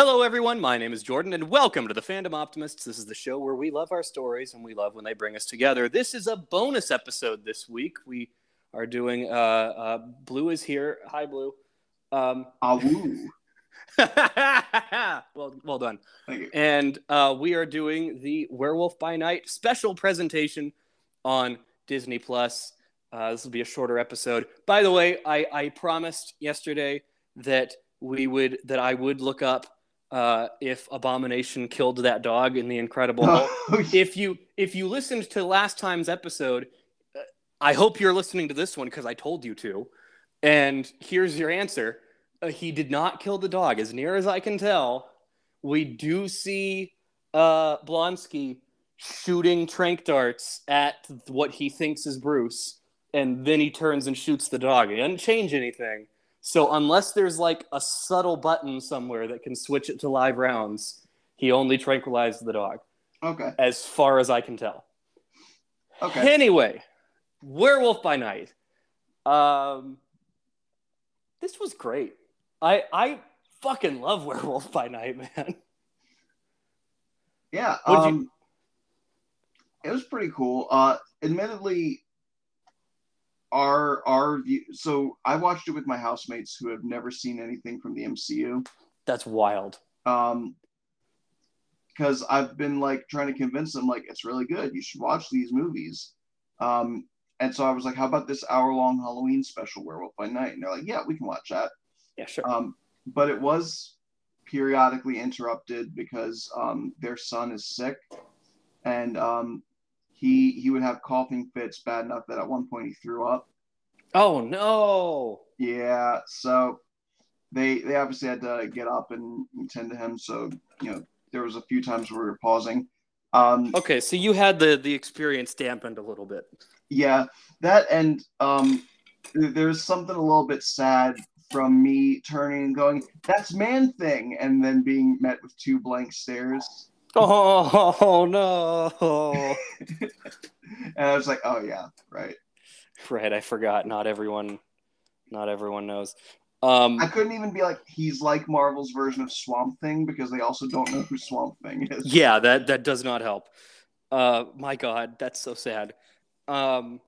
Hello, everyone. My name is Jordan, and welcome to the Fandom Optimists. This is the show where we love our stories and we love when they bring us together. This is a bonus episode this week. We are doing uh, uh, Blue is here. Hi, Blue. Um, Awoo. well, well done. Thank you. And uh, we are doing the Werewolf by Night special presentation on Disney Plus. Uh, this will be a shorter episode. By the way, I, I promised yesterday that we would that I would look up uh, if Abomination killed that dog in the Incredible Hulk. if you if you listened to last time's episode, uh, I hope you're listening to this one because I told you to. And here's your answer: uh, He did not kill the dog, as near as I can tell. We do see uh, Blonsky shooting trank darts at what he thinks is Bruce, and then he turns and shoots the dog. It doesn't change anything. So unless there's like a subtle button somewhere that can switch it to live rounds, he only tranquilized the dog, okay. as far as I can tell. Okay. Anyway, Werewolf by Night. Um, this was great. I I fucking love Werewolf by Night, man. Yeah. What'd you- Um, it was pretty cool. Uh, admittedly, our our view. So I watched it with my housemates who have never seen anything from the MCU. That's wild. Um, because I've been like trying to convince them like it's really good. You should watch these movies. Um, and so I was like, how about this hour long Halloween special, Werewolf by Night? And they're like, yeah, we can watch that. Yeah, sure. Um, but it was periodically interrupted because um, their son is sick, and um, he he would have coughing fits bad enough that at one point he threw up. oh no. Yeah, so they they obviously had to get up and tend to him. So you know there was a few times where we were pausing. Um, Okay, so you had the the experience dampened a little bit. yeah, that and um, there's something a little bit sad from me turning and going, "That's man thing," and then being met with two blank stares. Oh no. and I was like, "Oh yeah, right." right, I forgot. Not everyone not everyone knows. Um I couldn't even be like, "He's like Marvel's version of Swamp Thing" because they also don't know who Swamp Thing is. yeah, that that does not help. Uh my god, that's so sad. Um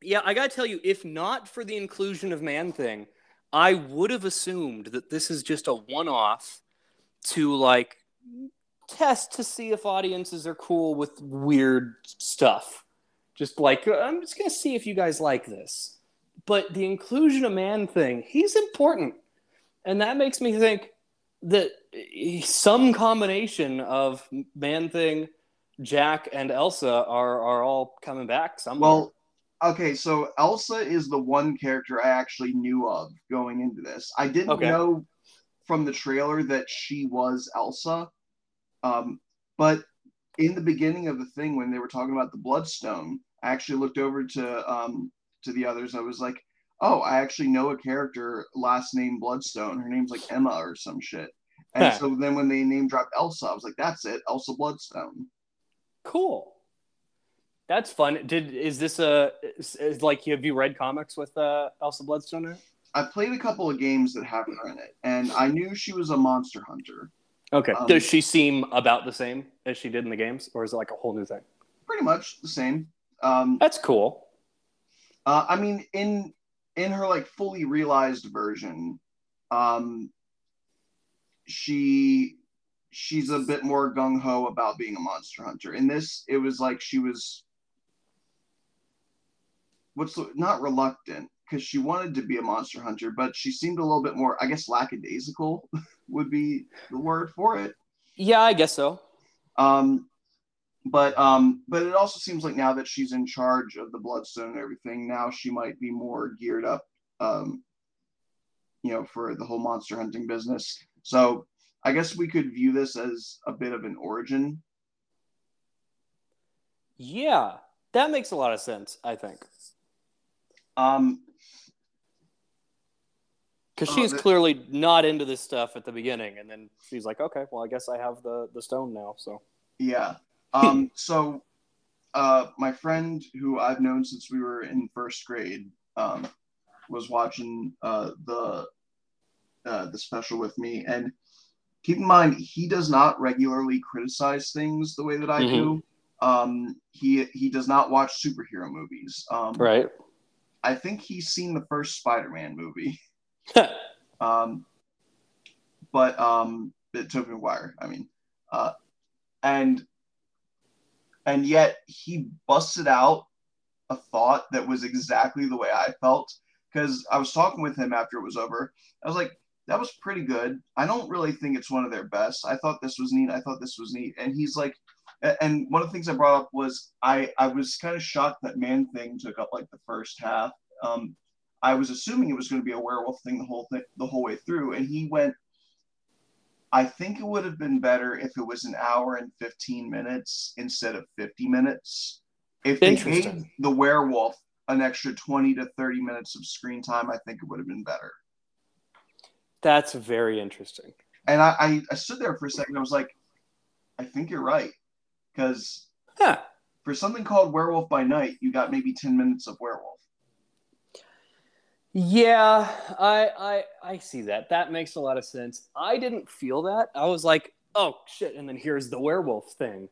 Yeah, I got to tell you if not for the inclusion of Man Thing, I would have assumed that this is just a one-off to like test to see if audiences are cool with weird stuff. Just like uh, I'm just going to see if you guys like this. But the inclusion of Man Thing, he's important. And that makes me think that some combination of Man Thing, Jack, and Elsa are are all coming back somewhere. Well, okay, so Elsa is the one character I actually knew of going into this. I didn't Okay. know from the trailer that she was Elsa. Um, but in the beginning of the thing, when they were talking about the Bloodstone, I actually looked over to um, to the others. I was like, "Oh, I actually know a character last name Bloodstone. Her name's like Emma or some shit." And so then when they name dropped Elsa, I was like, "That's it, Elsa Bloodstone." cool. That's fun. Did is this a is, is like have you read comics with uh, Elsa Bloodstone? I played a couple of games that have her in it, and I knew she was a monster hunter. Okay. Um, Does she seem about the same as she did in the games, or is it like a whole new thing? Pretty much the same. Um, That's cool. uh, I mean, in in her like fully realized version, um, she she's a bit more gung ho about being a monster hunter. In this, it was like she was what's the, not reluctant because she wanted to be a monster hunter, but she seemed a little bit more, I guess, lackadaisical would be the word for it. Yeah, I guess so. Um, but um, but it also seems like now that she's in charge of the Bloodstone and everything, now she might be more geared up, um, you know, for the whole monster hunting business. So I guess we could view this as a bit of an origin. Yeah, that makes a lot of sense. I think Um, because Oh, she's that- clearly not into this stuff at the beginning, and then she's like, "Okay, well, I guess I have the the stone now." So yeah. Um, so uh, my friend who I've known since we were in first grade um, was watching uh, the uh, the special with me, and keep in mind he does not regularly criticize things the way that I Mhm. do. Um, he he does not watch superhero movies. Um, Right. I think he's seen the first Spider-Man movie. Um, but um, the Tobey Maguire, I mean, uh, and and yet he busted out a thought that was exactly the way I felt because I was talking with him after it was over. I was like, "That was pretty good. I don't really think it's one of their best. I thought this was neat. I thought this was neat." And he's like, and one of the things I brought up was I I was kind of shocked that Man Thing took up like the first half. Um, I was assuming it was going to be a werewolf thing the whole thing the whole way through, and he went. I think it would have been better if it was an hour and 15 minutes instead of 50 minutes. If they gave the werewolf an extra 20 to 30 minutes of screen time, I think it would have been better. That's very interesting. And I, I, I stood there for a second. I was like, I think you're right. Because Huh. for something called Werewolf by Night, you got maybe 10 minutes of werewolf. Yeah, I I I see that. That makes a lot of sense. I didn't feel that. I was like, "Oh shit!" And then here's the werewolf thing,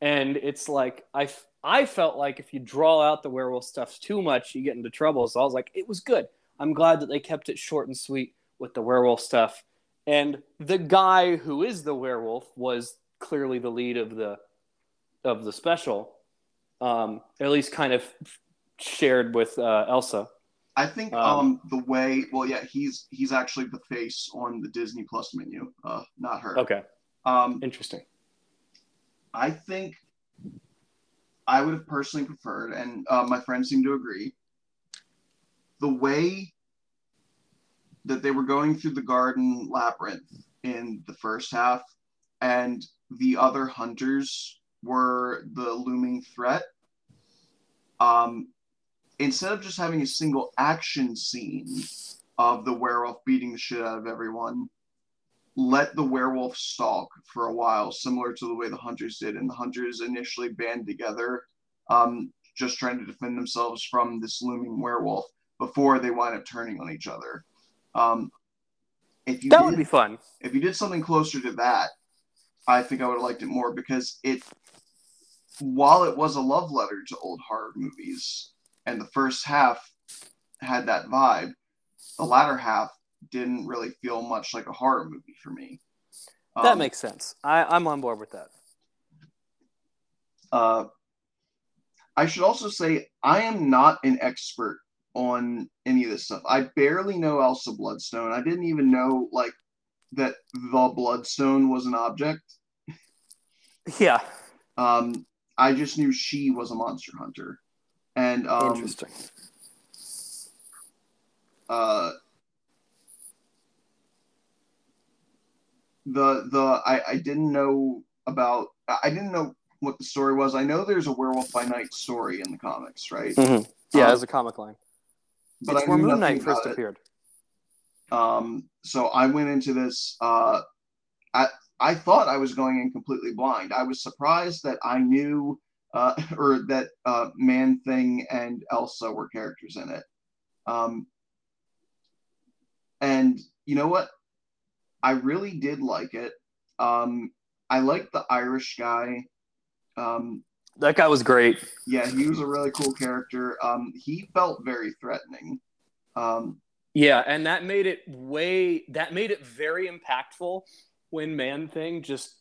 and it's like I I felt like if you draw out the werewolf stuff too much, you get into trouble. So I was like, it was good. I'm glad that they kept it short and sweet with the werewolf stuff. And the guy who is the werewolf was clearly the lead of the of the special, um, at least kind of shared with uh, Elsa. I think Um, um, the way well yeah he's he's actually the face on the Disney Plus menu, uh, not her. Okay, Um, interesting. I think I would have personally preferred, and uh, my friends seem to agree, the way that they were going through the garden labyrinth in the first half, and the other hunters were the looming threat. Um, instead of just having a single action scene of the werewolf beating the shit out of everyone, let the werewolf stalk for a while, similar to the way the hunters did. And the hunters initially band together, um, just trying to defend themselves from this looming werewolf before they wind up turning on each other. Um, if you That did, would be fun. if you did something closer to that, I think I would have liked it more because it, while it was a love letter to old horror movies, and the first half had that vibe, the latter half didn't really feel much like a horror movie for me. That Um, makes sense. I, I'm on board with that. Uh, I should also say I am not an expert on any of this stuff. I barely know Elsa Bloodstone. I didn't even know like that the Bloodstone was an object. Yeah, Um, I just knew she was a monster hunter, and um, interesting. uh, the the I, I didn't know about I didn't know what the story was. I know there's a Werewolf by Night story in the comics, right? Mhm. Yeah, Um, as a comic line. but it's I where Moon Knight first it. appeared. Um, so I went into this. Uh, I I thought I was going in completely blind. I was surprised that I knew, uh, or that uh, Man Thing and Elsa were characters in it. Um, and you know what? I really did like it. Um, I liked the Irish guy. Um, That guy was great. yeah, he was a really cool character. Um, he felt very threatening. Um, Yeah, and that made it way that made it very impactful when Man Thing just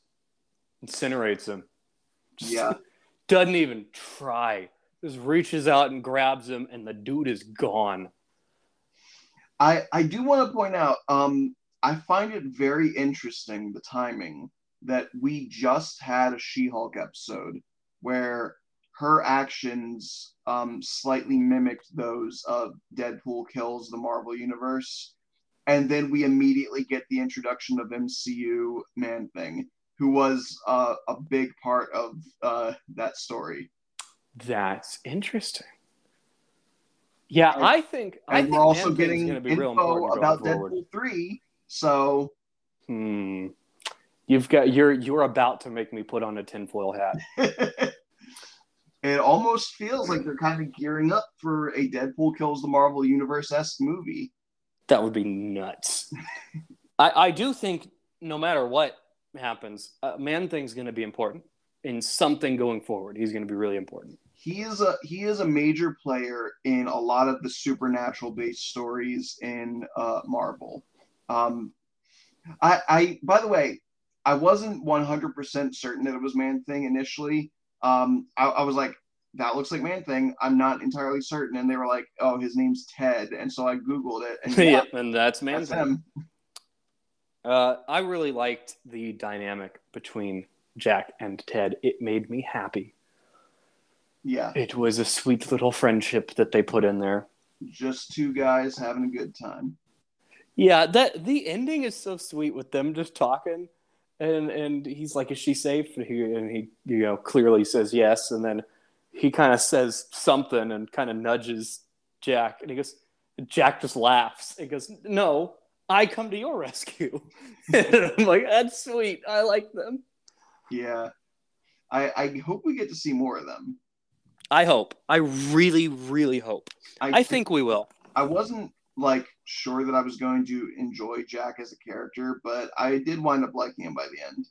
incinerates him. Just Yeah. doesn't even try. Just reaches out and grabs him, and the dude is gone. I I do want to point out um I find it very interesting the timing that we just had a She-Hulk episode where her actions um slightly mimicked those of Deadpool kills the Marvel universe and then we immediately get the introduction of MCU Man Thing who was uh, a big part of uh, that story That's interesting. Yeah, And- I think I and think we're also getting info about forward. Deadpool 3 so Hmm. You've got you're you're about to make me put on a tinfoil hat. it almost feels like they're kind of gearing up for a Deadpool kills the Marvel Universe esque movie. That would be nuts. I, I do think no matter what happens, uh, Man Thing's going to be important in something going forward. He's going to be really important. He is a he is a major player in a lot of the supernatural based stories in uh, Marvel. Um, I, I by the way, I wasn't one hundred percent certain that it was Man Thing initially. Um, I, I was like, that looks like Man Thing. I'm not entirely certain, and they were like, oh, his name's Ted, and so I googled it, and yeah, and that's Man that's Thing. Uh, I really liked the dynamic between Jack and Ted. It made me happy. Yeah, It was a sweet little friendship that they put in there. just two guys having a good time. Yeah, that the ending is so sweet with them just talking, and and he's like, "Is she safe?" And he, and he you know clearly says yes, and then he kind of says something and kind of nudges Jack, and he goes, Jack just laughs. He goes, "No, I come to your rescue." I'm like, "That's sweet. I like them." Yeah, I I hope we get to see more of them. I hope. I really, really hope. I think we will. I wasn't like sure that I was going to enjoy Jack as a character, but I did wind up liking him by the end.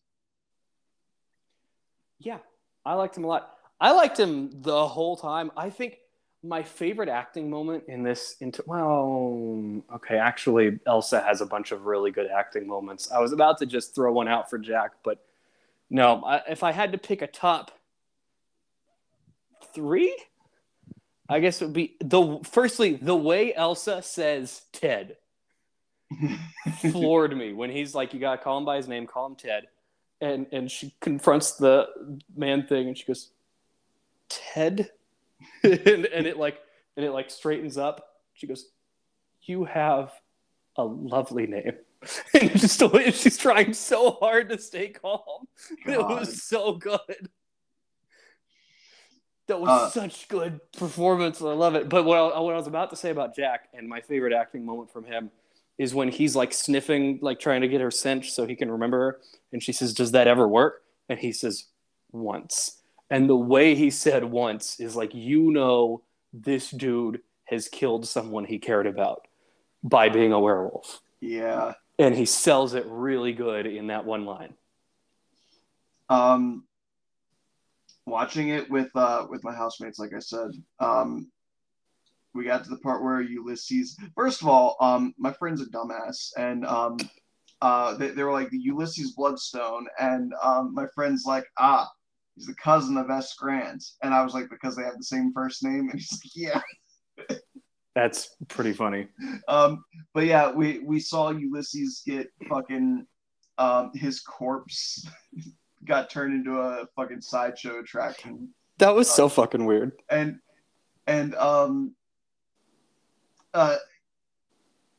Yeah, I liked him a lot. I liked him the whole time. I think my favorite acting moment in this into well, okay, actually Elsa has a bunch of really good acting moments. I was about to just throw one out for Jack, but no, I, if I had to pick a top 3, I guess it would be the firstly the way Elsa says Ted floored me when he's like, "You gotta call him by his name, call him Ted," and and she confronts the man thing, and she goes, "Ted," and, and it like and it like straightens up. She goes, "You have a lovely name," and just the way she's trying so hard to stay calm, it was so good. That was Uh, such good performance. I love it. But what I, what I was about to say about Jack and my favorite acting moment from him is when he's like sniffing, like trying to get her scent so he can remember her. And she says, Does that ever work? And he says, Once. And the way he said once is like, you know, this dude has killed someone he cared about by being a werewolf. Yeah. And he sells it really good in that one line. Um, watching it with uh with my housemates, like I said, um, we got to the part where Ulysses. First of all, um, my friend's a dumbass, and um, uh, they, they were like the Ulysses Bloodstone, and um, my friend's like, ah, he's the cousin of S. Grant, and I was like, because they have the same first name, and he's like, yeah. That's pretty funny. Um, but yeah, we we saw Ulysses get fucking um his corpse got turned into a fucking sideshow attraction. That was so fucking weird. And and um uh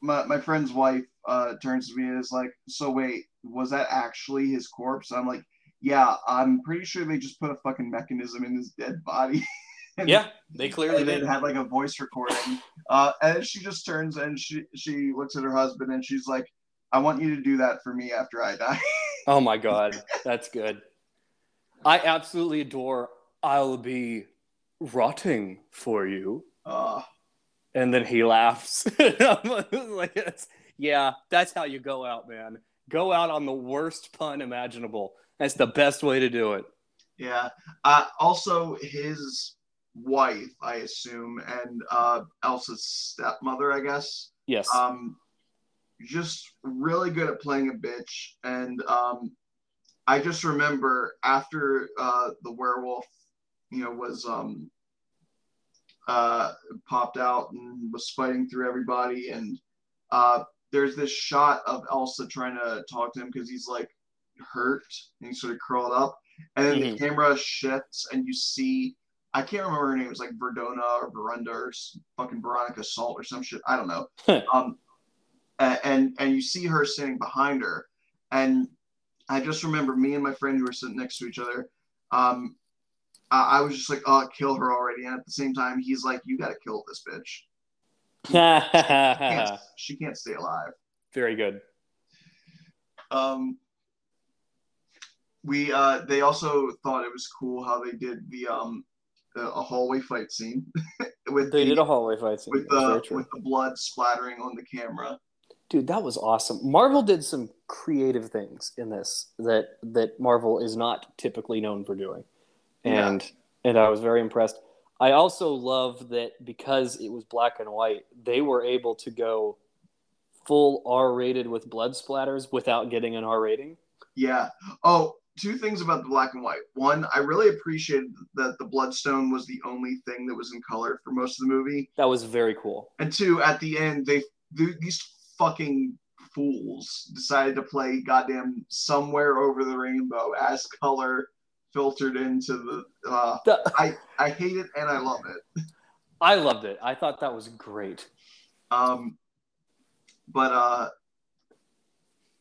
my my friend's wife uh turns to me and is like, so wait, was that actually his corpse? I'm like, yeah, I'm pretty sure they just put a fucking mechanism in his dead body. And- Yeah, they clearly did. had like a voice recording. Uh, and she just turns and she she looks at her husband and she's like, "I want you to do that for me after I die." Oh my god, that's good. I absolutely adore I'll be rotting for you. uh, And then he laughs. Like, yeah, that's how you go out, man. Go out on the worst pun imaginable. That's the best way to do it. yeah. Uh, also, his wife, I assume, and uh, Elsa's stepmother, I guess. Yes. um, just really good at playing a bitch. And um, I just remember after uh, the werewolf, you know, was um, uh, popped out and was fighting through everybody, and uh, there's this shot of Elsa trying to talk to him because he's like hurt and he's sort of curled up, and then Mhm. the camera shifts and you see. I can't remember her name. It was like Verdona or Verunda or fucking Veronica Salt or some shit. I don't know um, and and you see her sitting behind her, and I just remember me and my friend who were sitting next to each other. Um, I, I was just like, "Oh, kill her already!" And at the same time, he's like, "You got to kill this bitch. Can't, she can't stay alive." Very good. Um, we uh, they also thought it was cool how they did the um a a hallway fight scene with They the, did a hallway fight scene. with the with the blood splattering on the camera. dude, that was awesome. Marvel did some creative things in this that that Marvel is not typically known for doing, and yeah. and I was very impressed. I also love that because it was black and white, they were able to go full R rated with blood splatters without getting an R rating. Yeah. Oh, two things about the black and white. One, I really appreciated that the Bloodstone was the only thing that was in color for most of the movie. That was very cool. And two, at the end, they these fucking fools decided to play goddamn somewhere over the rainbow as color filtered into the. Uh, the I I hate it and I love it. I loved it. I thought that was great. Um, but uh,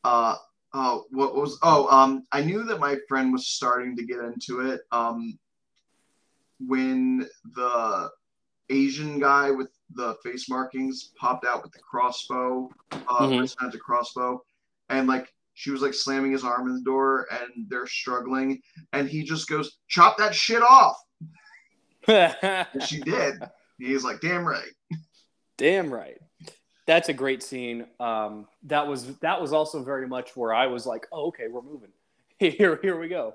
uh, oh, what was? Oh, um, I knew that my friend was starting to get into it. Um, when the Asian guy with the face markings popped out with the crossbow, uh, mm-hmm. a crossbow, and like she was like slamming his arm in the door, and they're struggling, and he just goes, "Chop that shit off." she did. He's like, "Damn right." Damn right. That's a great scene. Um, that was that was also very much where I was like, "Oh, okay, we're moving. Here, here we go."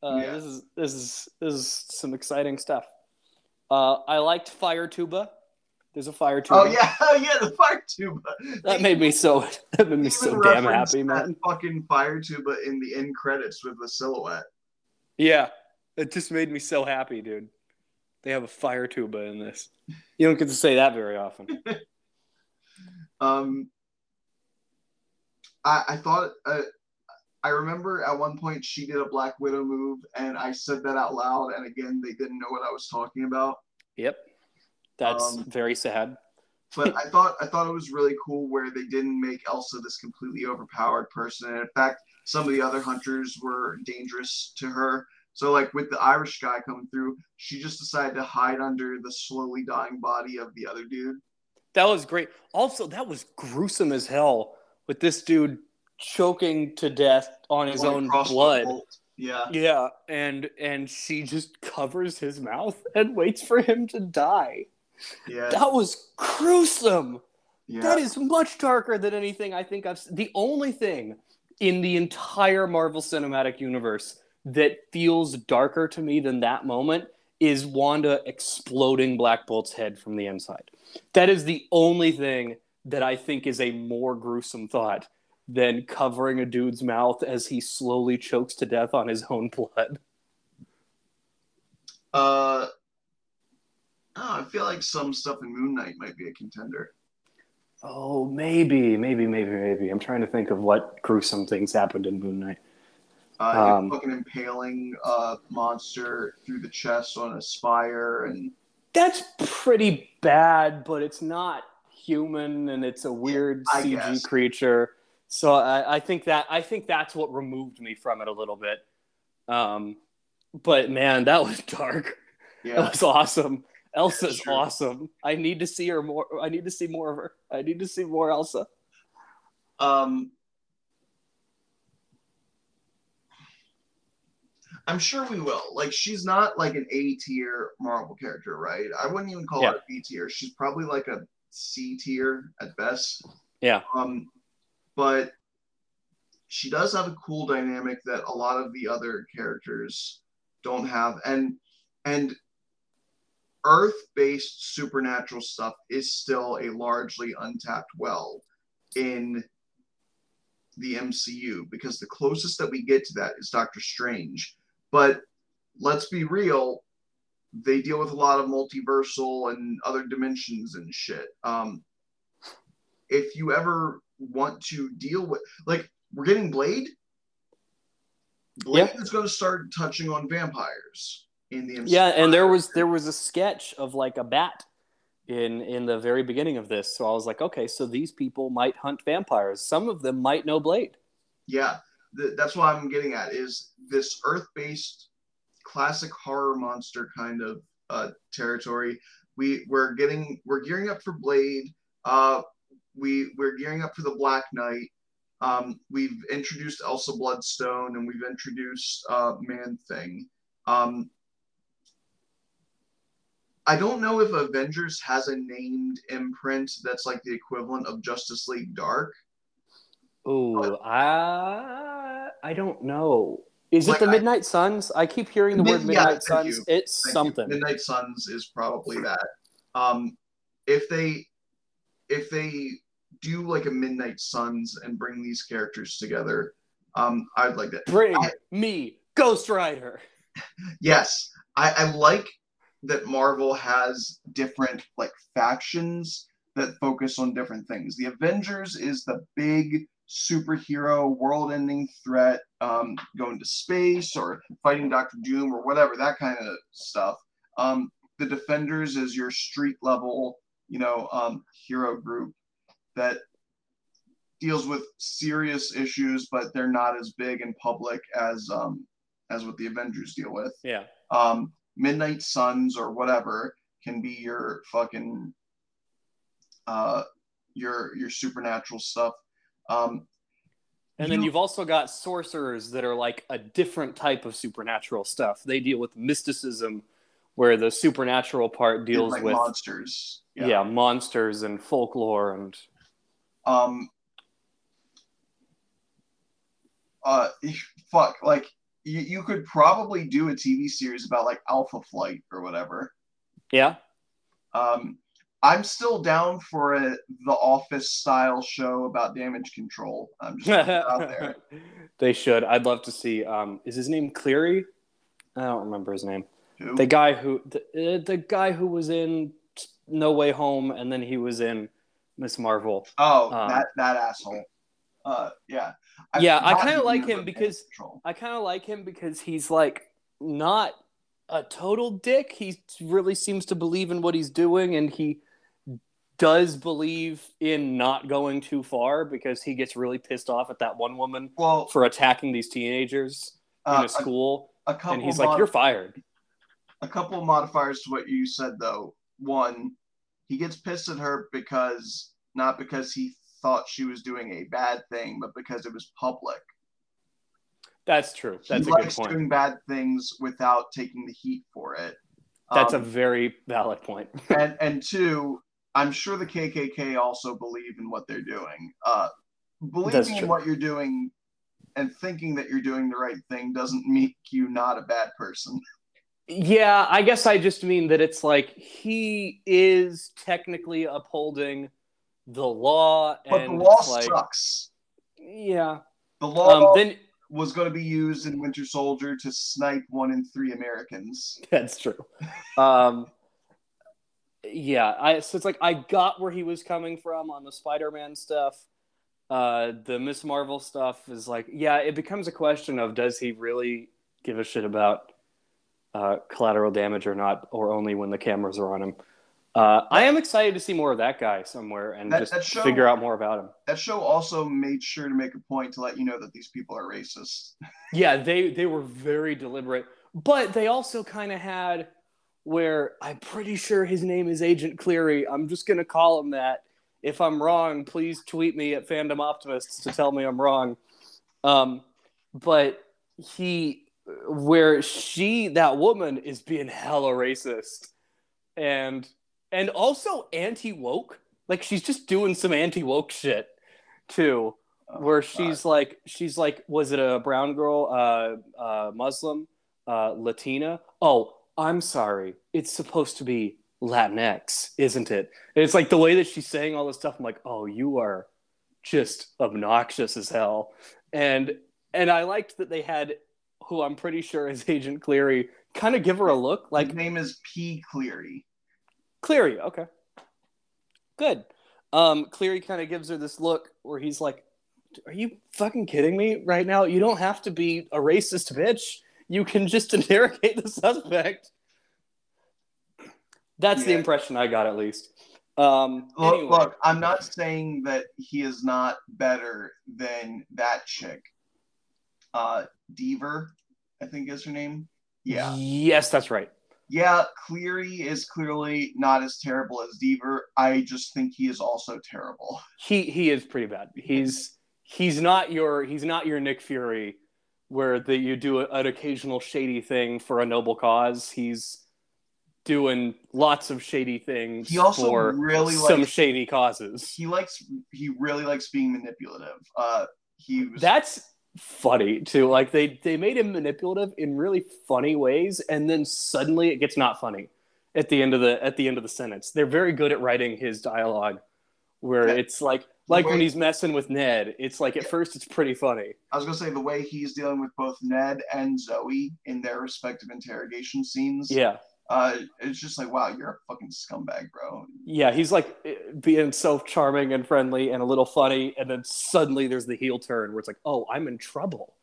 Uh, yeah. This is this is this is some exciting stuff. Uh, I liked Fire Tuba. There's a fire tuba. Oh yeah, oh yeah, the fire tuba. That made me so that made me so damn happy, man. Fucking fire tuba in the end credits with the silhouette. Yeah, it just made me so happy, dude. They have a fire tuba in this. You don't get to say that very often. Um, I, I thought uh, I remember at one point she did a Black Widow move, and I said that out loud, and again they didn't know what I was talking about. Yep. That's um, very sad. but I thought I thought it was really cool where they didn't make Elsa this completely overpowered person. And in fact, some of the other hunters were dangerous to her. So like with the Irish guy coming through, she just decided to hide under the slowly dying body of the other dude. That was great. Also, that was gruesome as hell with this dude choking to death on his own blood. Yeah. Yeah, and and she just covers his mouth and waits for him to die. Yeah. That was gruesome. Yeah. That is much darker than anything I think I've the only thing in the entire Marvel Cinematic Universe that feels darker to me than that moment is Wanda exploding Black Bolt's head from the inside. That is the only thing that I think is a more gruesome thought than covering a dude's mouth as he slowly chokes to death on his own blood. Uh, Oh, I feel like some stuff in Moon Knight might be a contender. Oh, maybe, maybe, maybe, maybe. I'm trying to think of what gruesome things happened in Moon Knight. Uh, um, fucking impaling a monster through the chest on a spire, and that's pretty bad. But it's not human, and it's a weird I CG guess. creature. So I, I, think that I think that's what removed me from it a little bit. Um, but man, that was dark. Yeah. That was awesome. Elsa's awesome. I need to see her more. I need to see more of her. I need to see more Elsa. Um, I'm sure we will. Like, she's not like an A tier Marvel character, right? I wouldn't even call yeah. her a B tier. She's probably like a C tier at best. Yeah. Um, but she does have a cool dynamic that a lot of the other characters don't have, and and earth-based supernatural stuff is still a largely untapped well in the MCU because the closest that we get to that is Doctor Strange. But let's be real, they deal with a lot of multiversal and other dimensions and shit. Um, if you ever want to deal with, like, we're getting Blade. Blade is going to start touching on vampires in the yeah and there was there was a sketch of like a bat in in the very beginning of this. So i was like okay so these people might hunt vampires. Some of them might know blade. Yeah th- that's what i'm getting at is this earth-based classic horror monster kind of uh, territory we we're getting we're gearing up for blade uh we we're gearing up for the black knight um, we've introduced Elsa Bloodstone and we've introduced uh, Man Thing. Um, I don't know if Avengers has a named imprint that's like the equivalent of Justice League Dark. Ooh, I I don't know. Is Like, it the I- Midnight Suns? I keep hearing the Mid- word Midnight thank Suns. you. It's Thank you. something. Midnight Suns is probably that. Um, if they if they do like a Midnight Suns and bring these characters together, um, I'd like that. Bring I- me Ghost Rider. Yes, I, I like that Marvel has different like factions that focus on different things. The Avengers is the big superhero world-ending threat, um, going to space or fighting Doctor Doom or whatever that kind of stuff. Um, the Defenders is your street level, you know, um, hero group that deals with serious issues, but they're not as big and public as um, as what the Avengers deal with Yeah. um, Midnight Suns or whatever can be your fucking uh, your your supernatural stuff. Um, And then You- you've also got sorcerers that are like a different type of supernatural stuff. They deal with mysticism, where the supernatural part deals like with monsters. yeah. monsters and folklore and Um. Uh, fuck. Like you, you could probably do a TV series about like Alpha Flight or whatever. yeah. Um, I'm still down for a The Office style show about damage control. I'm just out there. they should. I'd love to see. Um, is his name Cleary? I don't remember his name. Who? The guy who the, uh, the guy who was in No Way Home, and then he was in Miss Marvel. Oh, Um, that that asshole. Uh, yeah. Yeah, I kinda like him because- Control. I kind of like him because he's like not a total dick. He really seems to believe in what he's doing, and he does believe in not going too far because he gets really pissed off at that one woman Well, for attacking these teenagers in uh, a school, a, a and he's mod- like, "You're fired." a couple of modifiers to what you said though. One, he gets pissed at her because not because he thought she was doing a bad thing, but because it was public. That's true. That's he a good likes point. doing bad things without taking the heat for it. That's a Um, very valid point. and and two, I'm sure the KKK also believe in what they're doing. Uh, believing in what you're doing and thinking that you're doing the right thing doesn't make you not a bad person. Yeah, I guess I just mean that it's like he is technically upholding the law, But the law like, sucks. yeah. The law Um, then was going to be used in Winter Soldier to snipe one in three Americans. that's true. Um, yeah, I so it's like I got where he was coming from on the Spider-Man stuff. Uh, the Miss Marvel stuff is like, yeah, it becomes a question of does he really give a shit about uh, collateral damage or not, or only when the cameras are on him. Uh, I am excited to see more of that guy somewhere and That- just that show- figure out more about him. That show also made sure to make a point to let you know that these people are racist. Yeah, they they were very deliberate, but they also kind of had where I'm pretty sure his name is Agent Cleary. I'm just gonna call him that. If I'm wrong, please tweet me at Fandom Optimists to tell me I'm wrong. Um, but he, where she, that woman, is being hella racist, and and also anti woke. Like she's just doing some anti woke shit too Oh, where God. she's like she's like was it a brown girl uh uh muslim uh latina oh i'm sorry it's supposed to be latinx isn't it and it's like the way that she's saying all this stuff i'm like oh you are just obnoxious as hell and and i liked that they had who i'm pretty sure is agent cleary kind of give her a look Like His name is P. Cleary. Cleary, okay. Good. Um, Cleary kind of gives her this look where he's like, Are you fucking kidding me right now? You don't have to be a racist bitch. You can just interrogate the suspect. That's the impression I got, at least. Um, Look, anyway, look, I'm not saying that he is not better than that chick. Uh, Deever, I think is her name. Yeah. Yes, that's right. Yeah, Cleary is clearly not as terrible as Deever. I just think he is also terrible. He he is pretty bad. He's he's not your he's not your Nick Fury, where that you do a, an occasional shady thing for a noble cause. He's doing lots of shady things He also for really some likes- shady causes. He likes he really likes being manipulative. Uh, he was That's funny too. Like they they made him manipulative in really funny ways, and then suddenly it gets not funny at the end of the at the end of the sentence. They're very good at writing his dialogue, where it's like like when he's messing with Ned. It's like at first it's pretty funny. I was gonna say the way he's dealing with both Ned and Zoe in their respective interrogation scenes. Yeah. Uh, it's just like, wow, you're a fucking scumbag, bro. Yeah, he's like eh, being so charming and friendly and a little funny, and then suddenly there's the heel turn where it's like, oh, I'm in trouble.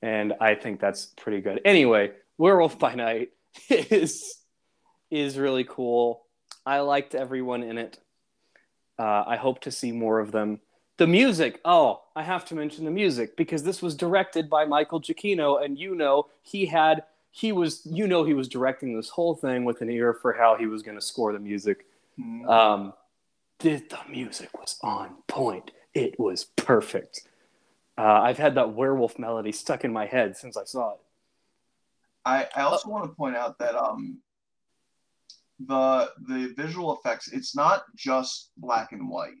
And I think that's pretty good. Anyway, Werewolf by Night is is really cool. I liked everyone in it. Uh, I hope to see more of them. The music, oh, I have to mention the music because this was directed by Michael Giacchino, and you know he had he was you know he was directing this whole thing with an ear for how he was going to score the music. Hmm. Um, the, the music was on point. It was perfect. Uh, I've had that werewolf melody stuck in my head since I saw it. I, I also want to point out that um the the visual effects it's not just black and white.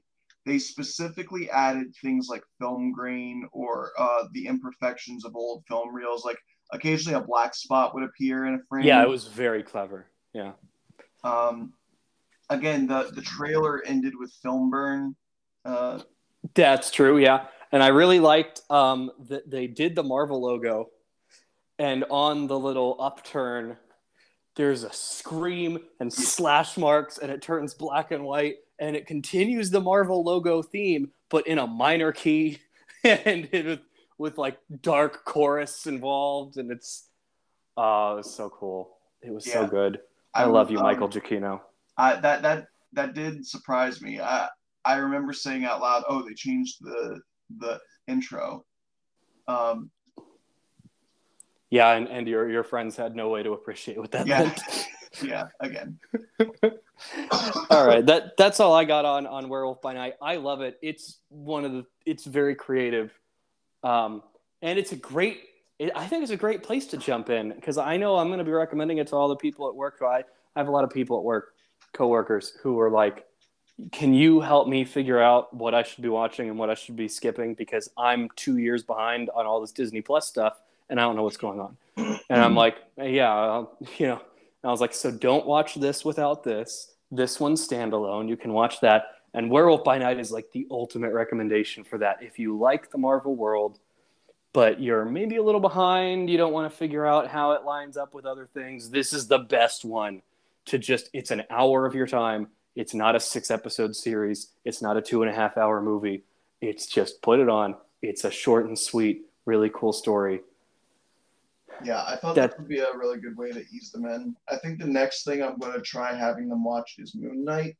They specifically added things like film grain or uh, the imperfections of old film reels. Like occasionally a black spot would appear in a frame. Yeah, it was very clever. Yeah. Um, again, the the trailer ended with film burn. Uh, That's true, yeah. And I really liked um, that they did the Marvel logo, and on the little upturn, there's a scream and slash marks, and it turns black and white, and it continues the Marvel logo theme, but in a minor key, and it, with, with like dark chorus involved, and it's oh, it was so cool. It was so Yeah. good. I, love you, um, Michael Giacchino. I, that that that did surprise me. I I remember saying out loud, "Oh, they changed the the intro." Um, Yeah, and, and your your friends had no way to appreciate what that Yeah. meant. yeah, again, all right, that that's all I got on on Werewolf by Night. I love it. It's one of the. It's very creative, um, and it's a great. It, I think it's a great place to jump in because I know I'm going to be recommending it to all the people at work. I, I have a lot of people at work, coworkers who are like, "Can you help me figure out what I should be watching and what I should be skipping because I'm two years behind on all this Disney Plus stuff and I don't know what's going on." And I'm like, "Yeah, I'll, you know." I was like, so don't watch this without this. This one's standalone. You can watch that. And Werewolf by Night is like the ultimate recommendation for that. If you like the Marvel world, but you're maybe a little behind, you don't want to figure out how it lines up with other things, this is the best one to just, it's an hour of your time. It's not a six episode series, it's not a two and a half hour movie. It's just put it on. It's a short and sweet, really cool story. Yeah, I thought That- that, would be a really good way to ease them in. I think the next thing I'm going to try having them watch is Moon Knight.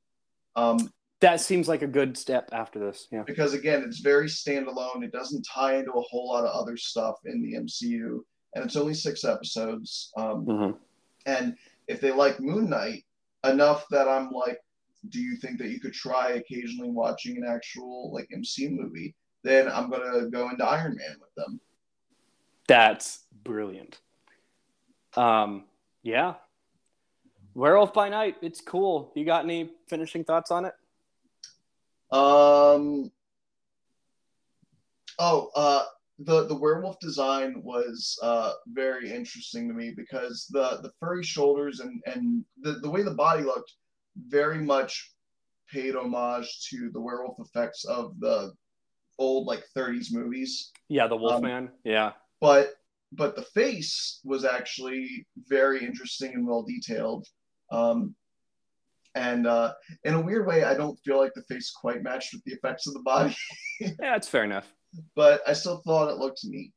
Um, That seems like a good step after this. Yeah. because again, it's very standalone. It doesn't tie into a whole lot of other stuff in the MCU, and it's only six episodes. Um, hmm And if they like Moon Knight enough that I'm like, do you think that you could try occasionally watching an actual like MC movie? Then I'm gonna go into Iron Man with them. That's brilliant. Um, yeah. Werewolf by Night, it's cool. You got any finishing thoughts on it? Um. Oh, uh, the the werewolf design was uh very interesting to me because the the furry shoulders and and the the way the body looked very much paid homage to the werewolf effects of the old like 30s movies. Yeah, the Wolfman. yeah. But but the face was actually very interesting and well detailed um and uh in a weird way i don't feel like the face quite matched with the effects of the body Yeah, it's fair enough. but i still thought it looked neat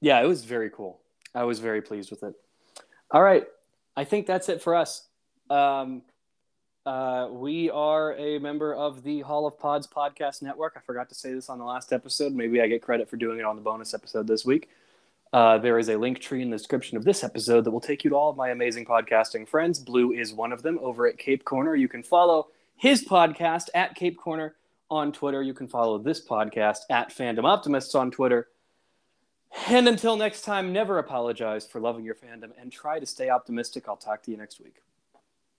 Yeah, it was very cool. I was very pleased with it. All right. I think that's it for us. Um, uh, we are a member of the Hall of Pods podcast network. I forgot to say this on the last episode. Maybe I get credit for doing it on the bonus episode this week. Uh, there is a link tree in the description of this episode that will take you to all of my amazing podcasting friends. Blue is one of them over at Cape Corner. You can follow his podcast at Cape Corner on Twitter. You can follow this podcast at Fandom Optimists on Twitter. And until next time, never apologize for loving your fandom and try to stay optimistic. I'll talk to you next week.